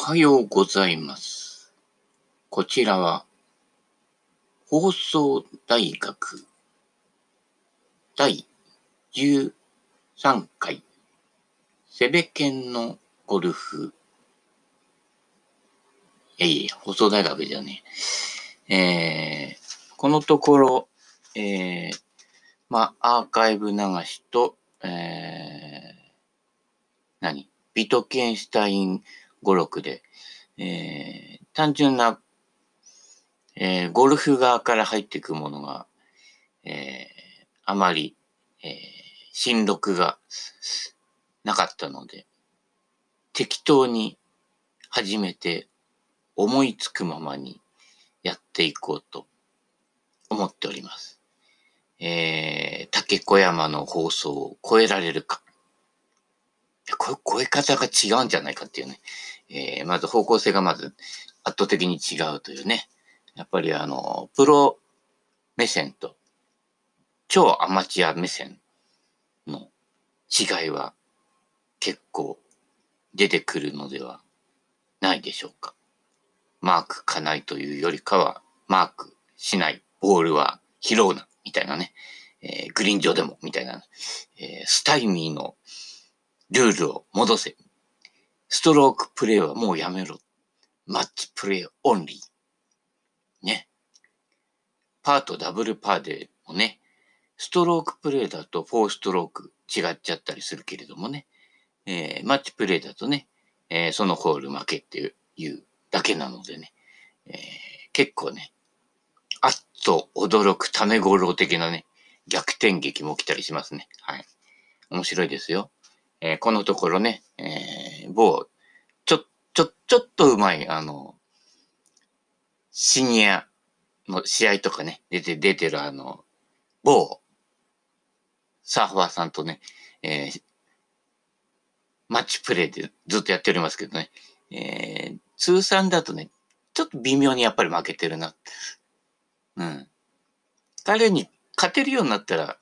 はようございます。こちらは、放送大学第13回セベケンのゴルフ。いやいや、放送大学じゃねえ。えー、このところ、えー、まあ、アーカイブ流しと、えー、何？ビトケンシュタイン語録で、えー、単純な、えー、ゴルフ側から入っていくものが、えー、あまり、えー、新録がなかったので、適当に始めて思いつくままにやっていこうと思っております。えー、竹小山の放送を超えられるか。こ超え方が違うんじゃないかっていうね。えー、まず方向性がまず圧倒的に違うというね。やっぱりあの、プロ目線と超アマチュア目線の違いは結構出てくるのではないでしょうか。マークかないというよりかは、マークしない、ボールは拾うな、みたいなね。えー、グリーン上でも、みたいな。えー、スタイミーのルールを戻せ。ストロークプレイはもうやめろ。マッチプレイオンリー。ね。パーとダブルパーでもね、ストロークプレイだと4ストローク違っちゃったりするけれどもね。えー、マッチプレイだとね、えー、そのホール負けっていうだけなのでね、えー、結構ね、あっと驚くためごろ的なね、逆転劇も起きたりしますね。はい。面白いですよ。えー、このところね、えー、某、ちょ、ちょ、ちょっとうまい、あの、シニアの試合とかね、出て、出てるあの、某、サーファーさんとね、えー、マッチプレイでずっとやっておりますけどね、えー、通算だとね、ちょっと微妙にやっぱり負けてるな。うん。彼に勝てるようになったら、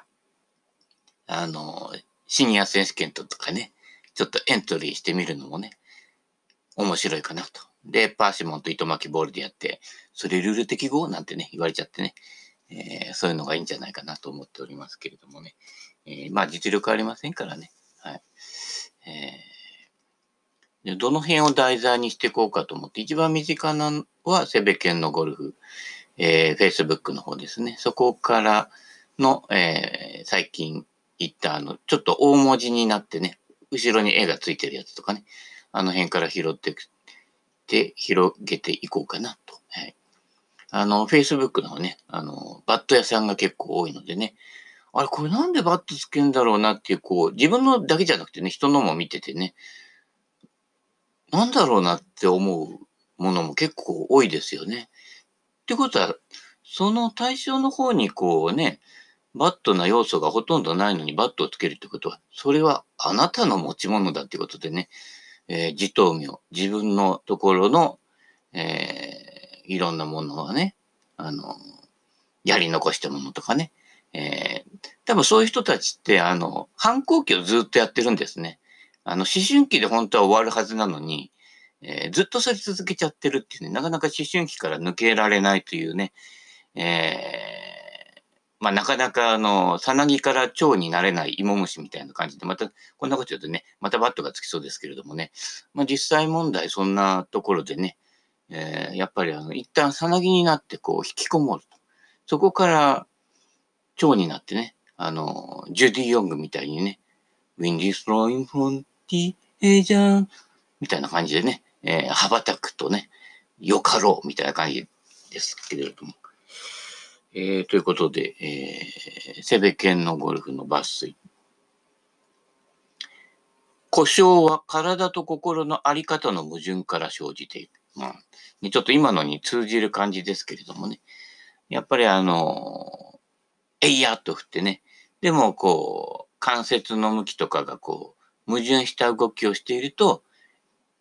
あの、シニア選手権とかね、ちょっとエントリーしてみるのもね、面白いかなと。で、パーシモンと糸巻きボールでやって、それルール適合なんてね、言われちゃってね、えー、そういうのがいいんじゃないかなと思っておりますけれどもね。えー、まあ実力ありませんからね。はい。えー、でどの辺を題材にしていこうかと思って、一番身近なのはセベケンのゴルフ、えー、Facebook の方ですね。そこからの、えー、最近言ったあの、ちょっと大文字になってね、後ろに絵がついてるやつとかね、あの辺から拾ってて、広げていこうかなと。はい。あの、Facebook のね、あの、バット屋さんが結構多いのでね、あれ、これなんでバットつけんだろうなっていう、こう、自分のだけじゃなくてね、人のも見ててね、なんだろうなって思うものも結構多いですよね。ってことは、その対象の方にこうね、バットな要素がほとんどないのにバットをつけるってことは、それはあなたの持ち物だってことでね、えー、自頭名、自分のところの、えー、いろんなものはね、あの、やり残したものとかね、えー、多分そういう人たちって、あの、反抗期をずっとやってるんですね。あの、思春期で本当は終わるはずなのに、えー、ずっとそれ続けちゃってるっていうね、なかなか思春期から抜けられないというね、えー、まあなかなかあの、さなぎから蝶になれない芋虫みたいな感じで、また、こんなこと言うとね、またバットがつきそうですけれどもね、まあ実際問題そんなところでね、えー、やっぱりあの、一旦さなぎになってこう引きこもると。そこから蝶になってね、あの、ジュディ・ヨングみたいにね、ウィンディ・スローイン・フロンティ・エジャンみたいな感じでね、えー、羽ばたくとね、よかろうみたいな感じですけれども。えー、ということで、えー、セベケンのゴルフの抜粋。故障は体と心のあり方の矛盾から生じている。まあ、ちょっと今のに通じる感じですけれどもね。やっぱりあの、えいやっと振ってね。でもこう、関節の向きとかがこう、矛盾した動きをしていると、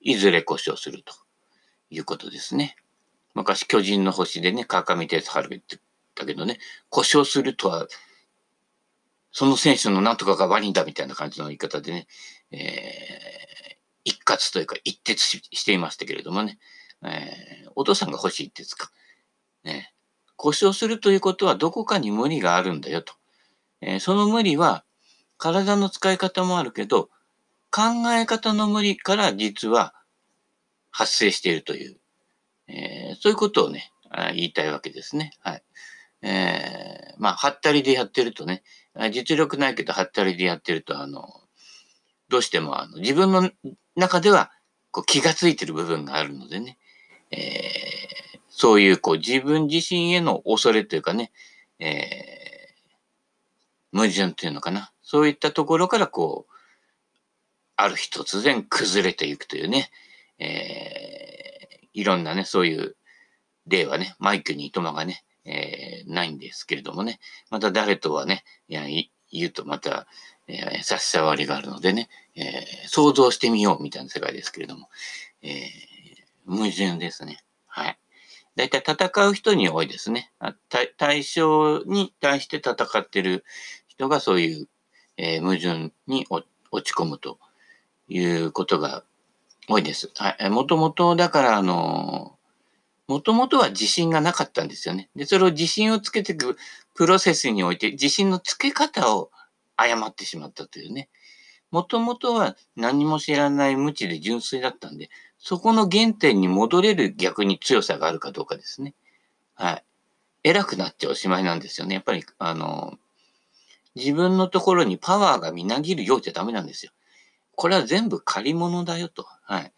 いずれ故障するということですね。昔、巨人の星でね、川上哲治が言ったけどね、故障するとは、その選手のなんとかが悪いんだみたいな感じの言い方でね、えー、一括というか一徹していましたけれどもね、えー、お父さんが欲しいってですか。ね、故障するということはどこかに無理があるんだよと。えー、その無理は体の使い方もあるけど、考え方の無理から実は発生しているという、えー、そういうことをね、言いたいわけですね。はい。えー、まあ、はったりでやってるとね、実力ないけど、はったりでやってると、あの、どうしても、あの、自分の中では、こう、気がついてる部分があるのでね、えー、そういう、こう、自分自身への恐れというかね、えー、矛盾っていうのかな。そういったところから、こう、ある日突然崩れていくというね、えー、いろんなね、そういう例はね、マイクにいとまがね、えー、ないんですけれどもね、また誰とはね、いや言うとまた、えー、差し障りがあるのでね、えー、想像してみようみたいな世界ですけれども、えー、矛盾ですね。はい。大体戦う人に多いですね。対象に対して戦ってる人がそういう、えー、矛盾に落ち込むということが多いです。はい。もともと、だから、あの、もともとは自信がなかったんですよね。で、それを自信をつけていくプロセスにおいて、自信のつけ方を誤ってしまったというね。もともとは何も知らない無知で純粋だったんで、そこの原点に戻れる逆に強さがあるかどうかですね。はい。偉くなっちゃおしまいなんですよね。やっぱり、あの、自分のところにパワーがみなぎるようじゃダメなんですよ。これは全部借り物だよと。はい。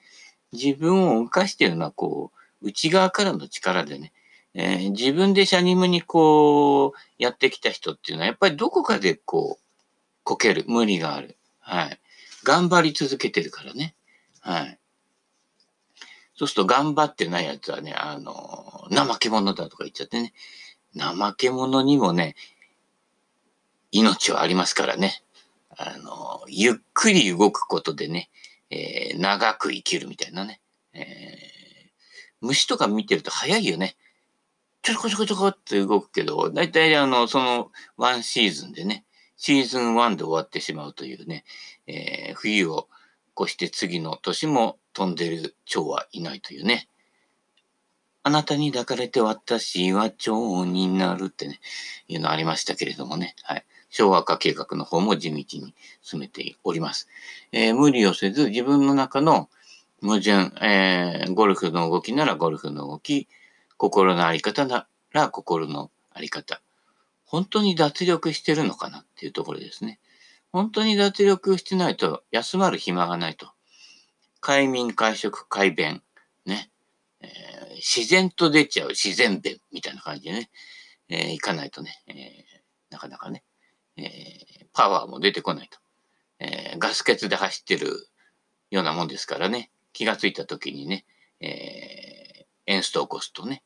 自分を動かしているのは、こう、内側からの力でね、えー、自分でシャニムにこう、やってきた人っていうのは、やっぱりどこかでこう、こける、無理がある。はい。頑張り続けてるからね。はい。そうすると頑張ってないやつはね、あの、怠け者だとか言っちゃってね。怠け者にもね、命はありますからね。あの、ゆっくり動くことでね、えー、長く生きるみたいなね。えー、虫とか見てると早いよね。ちょこちょこちょこって動くけど、だいたいあの、そのワンシーズンでね、シーズン1で終わってしまうというね、えー、冬を越して次の年も飛んでる蝶はいないというね。あなたに抱かれて私は蝶になるってね、いうのありましたけれどもね。はい。昭和化計画の方も地道に進めております。えー、無理をせず自分の中の矛盾、えー、ゴルフの動きならゴルフの動き、心のあり方なら心のあり方。本当に脱力してるのかなっていうところですね。本当に脱力してないと休まる暇がないと。快眠、快食、快便。ね。えー、自然と出ちゃう自然便みたいな感じでね。えー、いかないとね、えー、なかなかね、えー、パワーも出てこないと。えー、ガス欠で走ってるようなもんですからね、気がついた時にね、えー、エンストを起こすとね、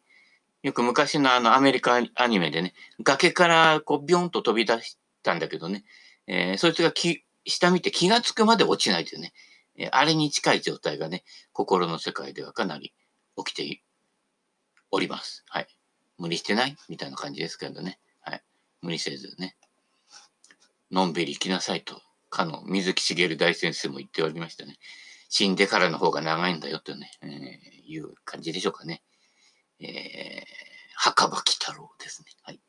よく昔のあのアメリカアニメでね、崖からこうビョンと飛び出したんだけどね、えー、そいつがき下見て気がつくまで落ちないというね、えー、あれに近い状態がね、心の世界ではかなり起きております。はい。無理してない？みたいな感じですけどね。はい。無理せずね。のんびり行きなさいと、かの水木しげる大先生も言っておりましたね。死んでからの方が長いんだよとね、えー、いう感じでしょうかね。えー、墓場鬼太郎ですね。はい。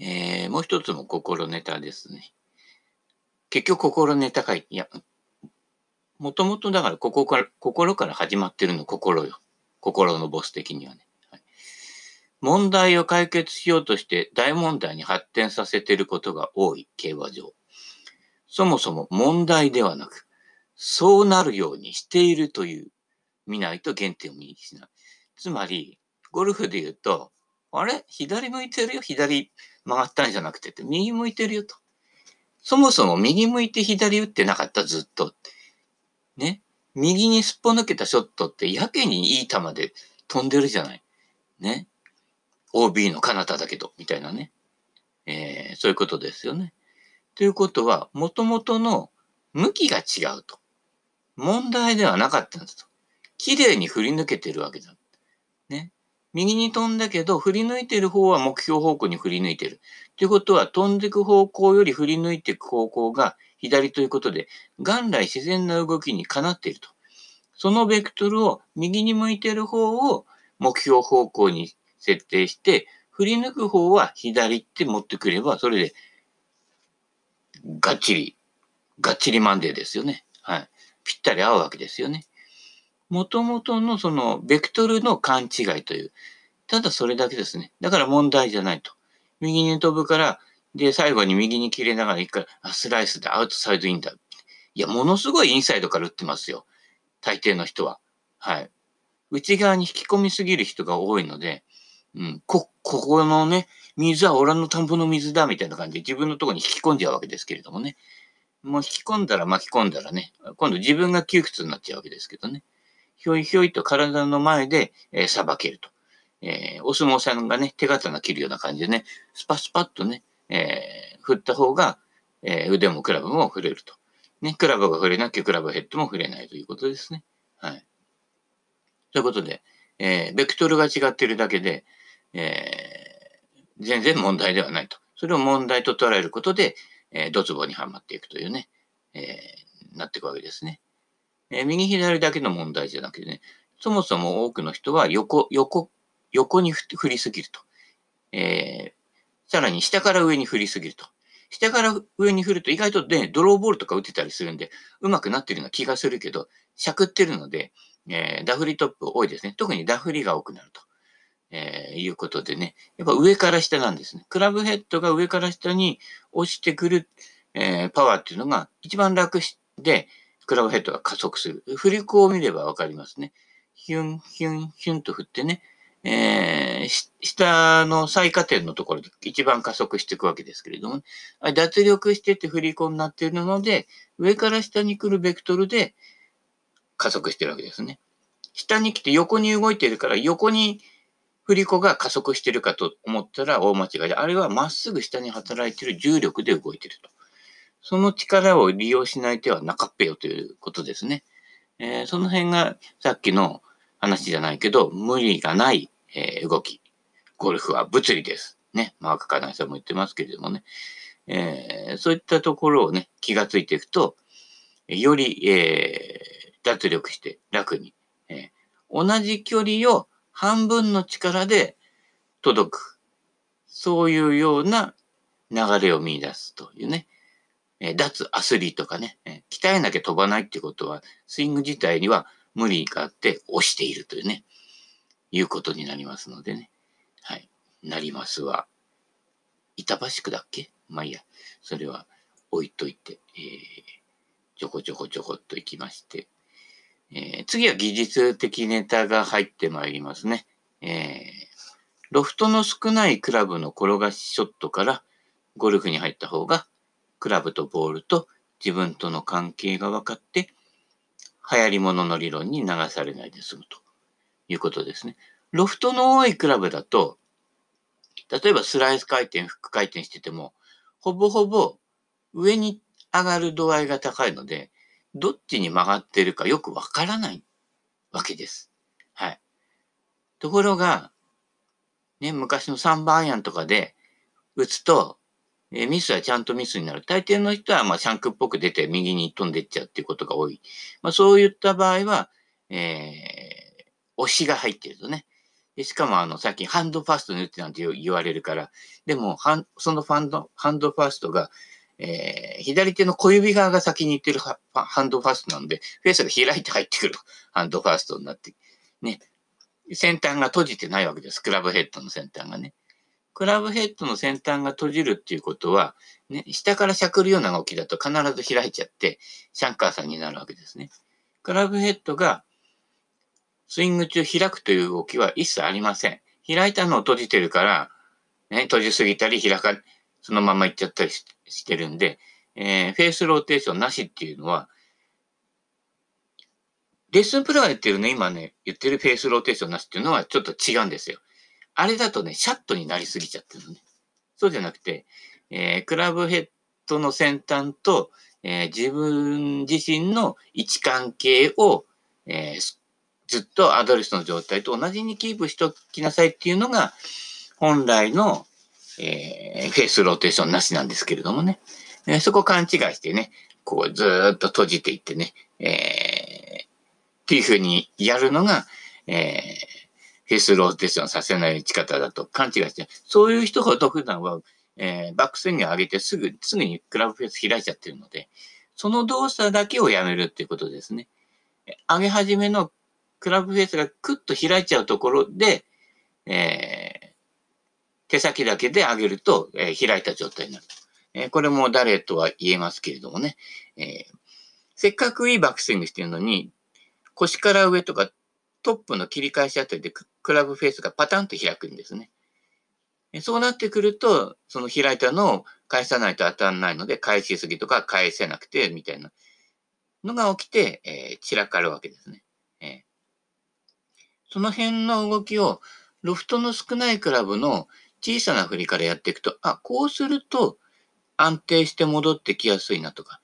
えー、もう一つも心ネタですね。結局心ネタかい。いや、もともとだからここから、心から始まってるの心よ。心のボス的にはね。問題を解決しようとして大問題に発展させていることが多い競馬場。そもそも問題ではなく、そうなるようにしているという、見ないと原点を見失う。つまり、ゴルフで言うと、あれ？左向いてるよ？左曲がったんじゃなくてって、右向いてるよと。そもそも右向いて左打ってなかった？ずっと。ね？右にすっぽ抜けたショットってやけにいい球で飛んでるじゃない。ね？OB の彼方だけど、みたいなね。えー、そういうことですよね。ということは、もともとの向きが違うと。問題ではなかったんですと。綺麗に振り抜けてるわけだ。ね。右に飛んだけど、振り抜いてる方は目標方向に振り抜いてる。ということは、飛んでいく方向より振り抜いていく方向が左ということで、元来自然な動きにかなっていると。そのベクトルを右に向いてる方を目標方向に設定して、振り抜く方は左って持ってくれば、それで、がっちり、がっちりマンデーですよね。はい。ぴったり合うわけですよね。もともとのそのベクトルの勘違いという、ただそれだけですね。だから問題じゃないと。右に飛ぶから、で、最後に右に切れながら一回、あ、スライスでアウトサイドインだ。いや、ものすごいインサイドから打ってますよ。大抵の人は。はい。内側に引き込みすぎる人が多いので、うん、こ、ここのね、水は俺の田んぼの水だみたいな感じで自分のとこに引き込んじゃうわけですけれどもね。もう引き込んだら巻き込んだらね、今度自分が窮屈になっちゃうわけですけどね。ひょいひょいと体の前で、えー、ばけると。えー、お相撲さんがね、手刀切るような感じでね、スパスパッとね、えー、振った方が、えー、腕もクラブも振れると。ね、クラブが振れなきゃクラブヘッドも振れないということですね。はい。ということで、えー、ベクトルが違っているだけで、えー、全然問題ではないと。それを問題と捉えることで、えー、ドツボにはまっていくというね、えー、なっていくわけですね。えー、右左だけの問題じゃなくてね、そもそも多くの人は横、横、横に振りすぎると。えー、さらに下から上に振りすぎると。下から上に振ると意外とね、ドローボールとか打てたりするんで、うまくなってるような気がするけど、しゃくってるので、えー、ダフリトップ多いですね。特にダフリが多くなると。えー、いうことでね、やっぱ上から下なんですね。クラブヘッドが上から下に落ちてくる、えー、パワーっていうのが一番楽で、クラブヘッドが加速する。振り子を見ればわかりますね。ヒュン、ヒュン、ヒュンと振ってね、えー、下の最下点のところで一番加速していくわけですけれども、ね、脱力してて振り子になっているので、上から下に来るベクトルで加速してるわけですね。下に来て横に動いているから、横に振り子が加速してるかと思ったら大間違いで、あれはまっすぐ下に働いてる重力で動いてると。その力を利用しない手はなかっぺよということですね。えー、その辺がさっきの話じゃないけど、無理がない、えー、動き。ゴルフは物理です。ね。マークカナイさんも言ってますけれどもね。えー、そういったところをね、気がついていくと、より、え、脱力して楽に、え、同じ距離を半分の力で届く。そういうような流れを見出すというね。え脱アスリートがね、え鍛えなきゃ飛ばないってことは、スイング自体には無理があって押しているというね、いうことになりますのでね。はい。なりますは、板橋区だっけ？まあいいや。それは置いといて、えー、ちょこちょこちょこっと行きまして、えー、次は技術的ネタが入ってまいりますね。えー、ロフトの少ないクラブの転がしショットからゴルフに入った方が、クラブとボールと自分との関係が分かって、流行り物の理論に流されないで済むということですね。ロフトの多いクラブだと、例えばスライス回転、フック回転してても、ほぼほぼ上に上がる度合いが高いので、どっちに曲がってるかよくわからないわけです。はい。ところが、ね、昔の3番アイアンとかで打つと、えミスはちゃんとミスになる。大抵の人は、まあ、シャンクっぽく出て右に飛んでっちゃうっていうことが多い。まあ、そういった場合は、えー、押しが入ってるとね。でしかも、あの、さっきハンドファーストに打ってなんて言われるから、でも、そのファンド、ハンドファーストがえー、左手の小指側が先に行ってるハンドファーストなんで、フェースが開いて入ってくるハンドファーストになって、ね、先端が閉じてないわけです。クラブヘッドの先端がね。クラブヘッドの先端が閉じるっていうことは、ね、下からしゃくるような動きだと必ず開いちゃって、シャンカーさんになるわけですね。クラブヘッドがスイング中開くという動きは一切ありません。開いたのを閉じてるから、ね、閉じすぎたり開か、そのまま行っちゃったりして、してるんで、えー、フェースローテーションなしっていうのは、レッスンプロが言ってるね、今ね、言ってるフェースローテーションなしっていうのはちょっと違うんですよ。あれだとね、シャットになりすぎちゃってるのね。そうじゃなくて、えー、クラブヘッドの先端と、えー、自分自身の位置関係を、えー、ずっとアドレスの状態と同じにキープしておきなさいっていうのが、本来のえー、フェースローテーションなしなんですけれどもね。えー、そこ勘違いしてね、こうずっと閉じていってね、えー、っていうふうにやるのが、えー、フェースローテーションさせない打ち方だと勘違いして、そういう人ほど普段は、えー、バックスイングを上げてすぐ、すぐにクラブフェース開いちゃってるので、その動作だけをやめるっていうことですね。上げ始めのクラブフェースがクッと開いちゃうところで、えー、手先だけで上げると、えー、開いた状態になる。え、これも誰とは言えますけれどもね、えせっかくいいバックスイングしてるのに、腰から上とかトップの切り返しあたりでクラブフェースがパタンと開くんですね。そうなってくると、その開いたのを返さないと当たらないので、返しすぎとか返せなくて、みたいなのが起きて、えー、散らかるわけですね、えー。その辺の動きを、ロフトの少ないクラブの小さな振りからやっていくと、あ、こうすると安定して戻ってきやすいなとか、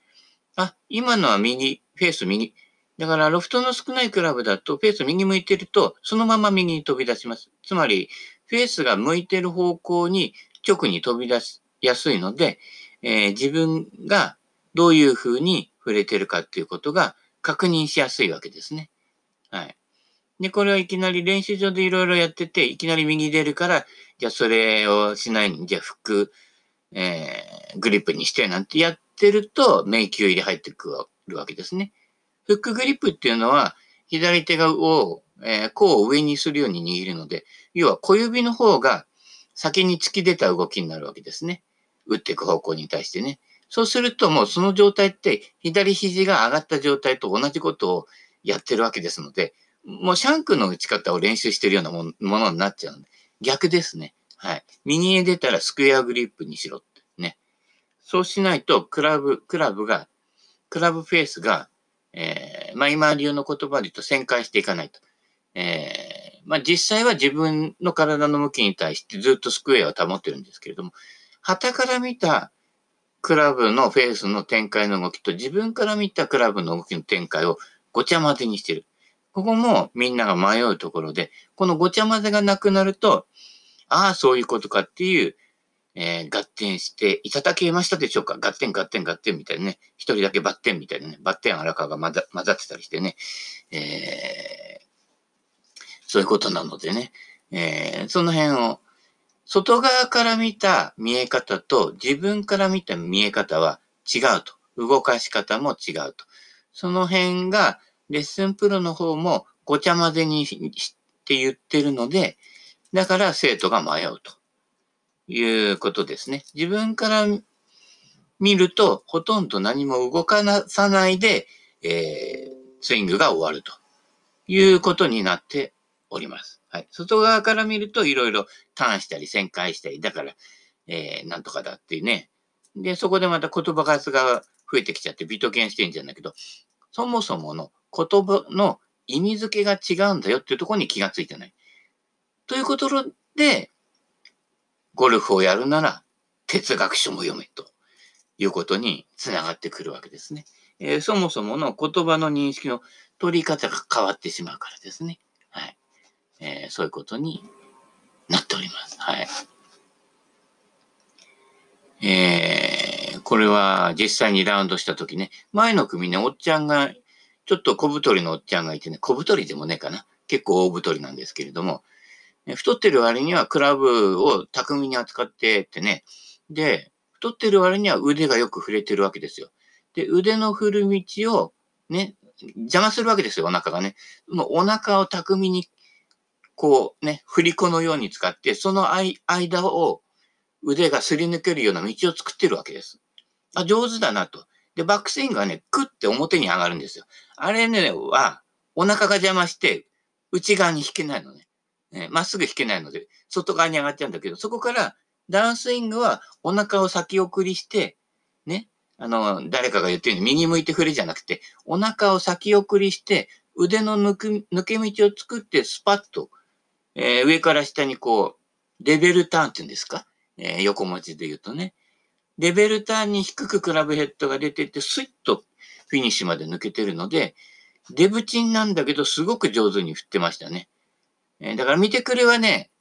あ、今のは右、フェース右、だから、ロフトの少ないクラブだと、フェース右向いてると、そのまま右に飛び出します。つまり、フェースが向いてる方向に直に飛び出しやすいので、えー、自分がどういう風に触れてるかっていうことが確認しやすいわけですね。はい。で、これをいきなり練習場でいろいろやってて、いきなり右出るから、じゃあそれをしないに、じゃあフック、えー、グリップにしてなんてやってると、迷宮入り入ってくるわけですね。フックグリップっていうのは、左手がを、えー、甲を上にするように握るので、要は小指の方が先に突き出た動きになるわけですね。打っていく方向に対してね。そうするともうその状態って左肘が上がった状態と同じことをやってるわけですので、もうシャンクの打ち方を練習してるようなものになっちゃうんで、逆ですね。はい。右へ出たらスクエアグリップにしろって。ね。そうしないと、クラブ、クラブが、クラブフェースがえー、まあ今流の言葉で言うと旋回していかないと。えー、まあ実際は自分の体の向きに対してずっとスクエアを保ってるんですけれども、旗から見たクラブのフェースの展開の動きと自分から見たクラブの動きの展開をごちゃ混ぜにしてる。ここもみんなが迷うところで、このごちゃ混ぜがなくなると、ああ、そういうことかっていうえー、合点していただけましたでしょうか？合点、合点、合点みたいなね。一人だけバッテンみたいなね。バッテン荒川が混ざ混ざってたりしてね。えー、そういうことなのでね。えー、その辺を、外側から見た見え方と自分から見た見え方は違うと。動かし方も違うと。その辺がレッスンプロの方もごちゃ混ぜにして言ってるので、だから生徒が迷うと。いうことですね。自分から見ると、ほとんど何も動かさないで、えー、スイングが終わるということになっております。はい。外側から見ると、いろいろターンしたり旋回したり、だから、えー、なんとかだっていうね。で、そこでまた言葉数が増えてきちゃってビトケンしてんじゃんだけど、そもそもの言葉の意味付けが違うんだよっていうところに気がついてない。ということで、ゴルフをやるなら哲学書も読めということにつながってくるわけですね。えー、そもそもの言葉の認識の取り方が変わってしまうからですね。はい。えー、そういうことになっております。はい。えー、これは実際にラウンドした時ね、前の組ね、おっちゃんが、ちょっと小太りのおっちゃんがいてね、小太りでもねえかな。結構大太りなんですけれども、太ってる割にはクラブを巧みに扱ってってね。で、太ってる割には腕がよく触れてるわけですよ。で、腕の振る道をね、邪魔するわけですよ、お腹がね。もうお腹を巧みに、こうね、振り子のように使って、その間を腕がすり抜けるような道を作ってるわけです。あ、上手だなと。で、バックスイングはね、クッて表に上がるんですよ。あれね、は、お腹が邪魔して、内側に引けないのね。まっすぐ引けないので、外側に上がっちゃうんだけど、そこからダウンスイングはお腹を先送りして、ね、あの、誰かが言ってるように右向いて振れじゃなくて、お腹を先送りして、腕の抜く抜け道を作ってスパッと、えー、上から下にこう、レベルターンって言うんですか、えー、横文字で言うとね。レベルターンに低くクラブヘッドが出てて、スイッとフィニッシュまで抜けてるので、デブチンなんだけど、すごく上手に振ってましたね。えだから見てくれはね、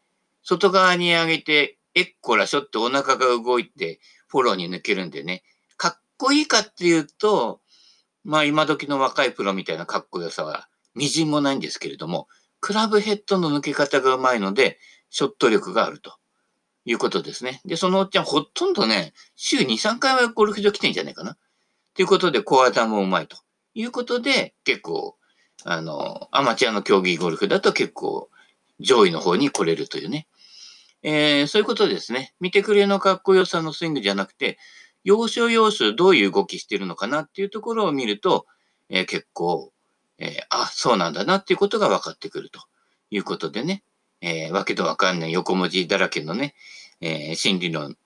外側に上げて、えっこらしょってお腹が動いて、フォローに抜けるんでね、かっこいいかっていうと、まあ今時の若いプロみたいなかっこよさはみじんもないんですけれども、クラブヘッドの抜け方がうまいので、ショット力があるということですね。で、そのおっちゃんほとんどね、週2、3回はゴルフ場来てんじゃないかな。ということで、小技もうまいということで、結構、あの、アマチュアの競技ゴルフだと結構上位の方に来れるというね。えー、そういうことですね。見てくれのかっこよさのスイングじゃなくて、要所要所どういう動きしてるのかなっていうところを見ると、えー、結構、えー、あ、そうなんだなっていうことが分かってくるということでね、えー、わけとわかんない横文字だらけのね、えー、心理論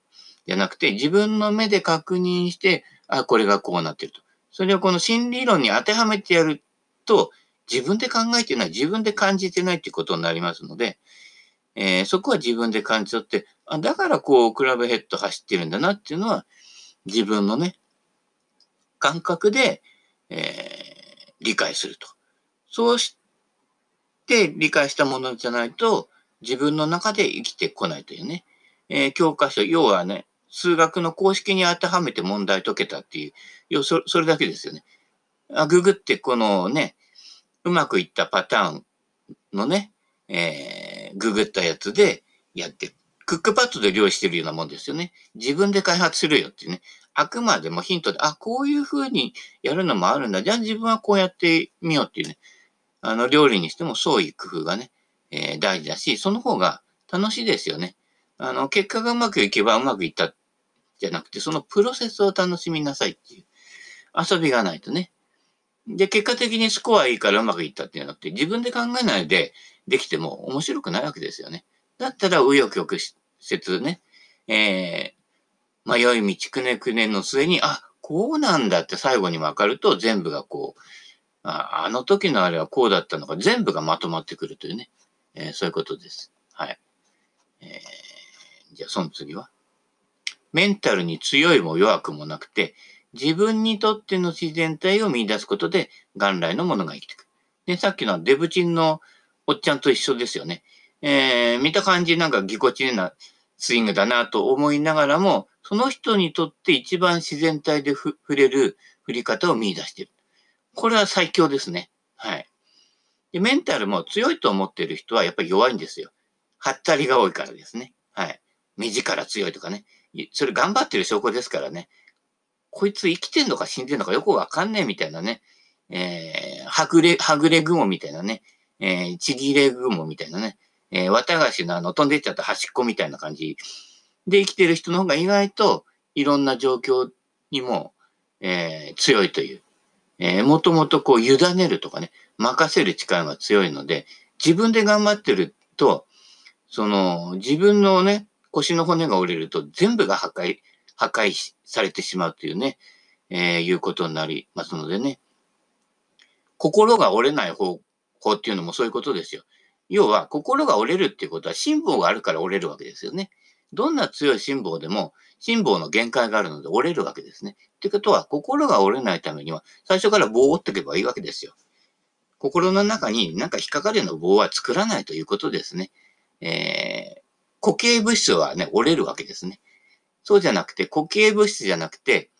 じゃなくて、自分の目で確認して、あ、これがこうなってると。それをこの心理論に当てはめてやると、自分で考えてない、自分で感じてないっていうことになりますので、えー、そこは自分で感じ取って、あだからこう、クラブヘッド走ってるんだなっていうのは、自分のね、感覚で、えー、理解すると。そうして理解したものじゃないと、自分の中で生きてこないというね。えー、教科書、要はね、数学の公式に当てはめて問題解けたっていう、要そそれだけですよね。あググってこのね、うまくいったパターンのね、えー、ググったやつでやってクックパッドで料理してるようなもんですよね。自分で開発するよっていうね。あくまでもヒントで、あ、こういう風にやるのもあるんだ。じゃあ自分はこうやってみようっていうね。あの、料理にしても創意工夫がね、えー、大事だし、その方が楽しいですよね。あの、結果がうまくいけばうまくいったじゃなくて、そのプロセスを楽しみなさいっていう。遊びがないとね。で、結果的にスコアいいからうまくいったっていうのって、自分で考えないでできても面白くないわけですよね。だったら、紆余曲折ね、えー、迷い道くねくねの末に、あ、こうなんだって最後に分かると、全部がこう、あの時のあれはこうだったのか、全部がまとまってくるというね、えー、そういうことです。はい。えー、じゃあ、その次は。メンタルに強いも弱くもなくて、自分にとっての自然体を見出すことで、元来のものが生きてくる。で、さっきのデブチンのおっちゃんと一緒ですよね。えー、見た感じなんかぎこちねなスイングだなと思いながらも、その人にとって一番自然体で触れる振り方を見出している。これは最強ですね。はい。で、メンタルも強いと思っている人はやっぱり弱いんですよ。はったりが多いからですね。はい。目力強いとかね。それ頑張ってる証拠ですからね。こいつ生きてんのか死んでんのかよくわかんねえみたいなね。えー、はぐれ、はぐれ雲みたいなね。えー、ちぎれ雲みたいなね。えー、綿菓子のあの飛んでっちゃった端っこみたいな感じで生きてる人の方が意外といろんな状況にも、えー、強いという。えー、もともとこう委ねるとかね、任せる力が強いので、自分で頑張ってると、その自分のね、腰の骨が折れると全部が破壊、破壊されてしまうというね、えー、いうことになりますのでね、心が折れない方法っていうのもそういうことですよ。要は、心が折れるっていうことは、辛抱があるから折れるわけですよね。どんな強い辛抱でも、辛抱の限界があるので折れるわけですね。ってことは、心が折れないためには、最初から棒を折っておけばいいわけですよ。心の中になんか引っかかるような棒は作らないということですね。えー、固形物質はね、折れるわけですね。そうじゃなくて、固形物質じゃなくて、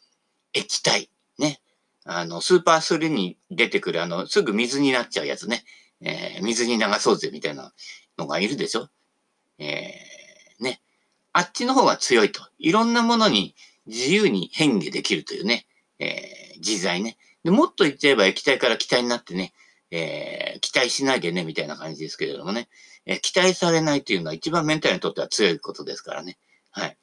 液体。ね。あの、スーパースリーに出てくる、あの、すぐ水になっちゃうやつね。えー、水に流そうぜみたいなのがいるでしょえー、あっちの方が強いと。いろんなものに自由に変化できるというね、えー、自在ね。で、もっと言っちゃえば液体から気体になってね、えー、期待しないでね、みたいな感じですけれどもね、えー、期待されないというのは一番メンタルにとっては強いことですからね。はい。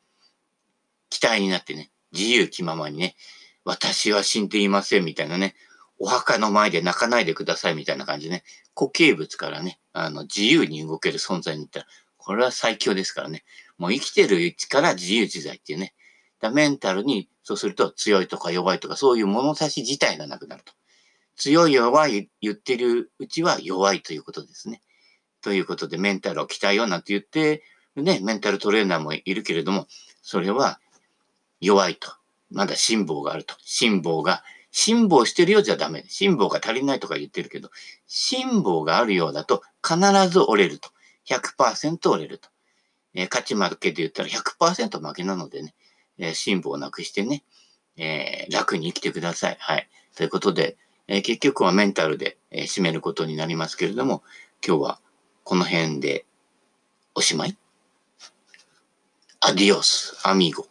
期待になってね、自由気ままにね、私は死んでいませんみたいなね、お墓の前で泣かないでくださいみたいな感じでね、固形物からね、あの、自由に動ける存在にいったら、これは最強ですからね。もう生きてるうちから自由自在っていうね。だメンタルに、そうすると強いとか弱いとかそういう物差し自体がなくなると。強い弱い言ってるうちは弱いということですね。ということでメンタルを鍛えようなんて言って、ね、メンタルトレーナーもいるけれども、それは弱いと。まだ辛抱があると。辛抱が辛抱してるようじゃダメ。辛抱が足りないとか言ってるけど、辛抱があるようだと必ず折れると。100%折れると。えー、勝ち負けで言ったら100%負けなのでね、えー、辛抱なくしてね、えー、楽に生きてください。はい。ということで、えー、結局はメンタルで、えー、締めることになりますけれども、今日はこの辺でおしまい。アディオス、アミーゴ。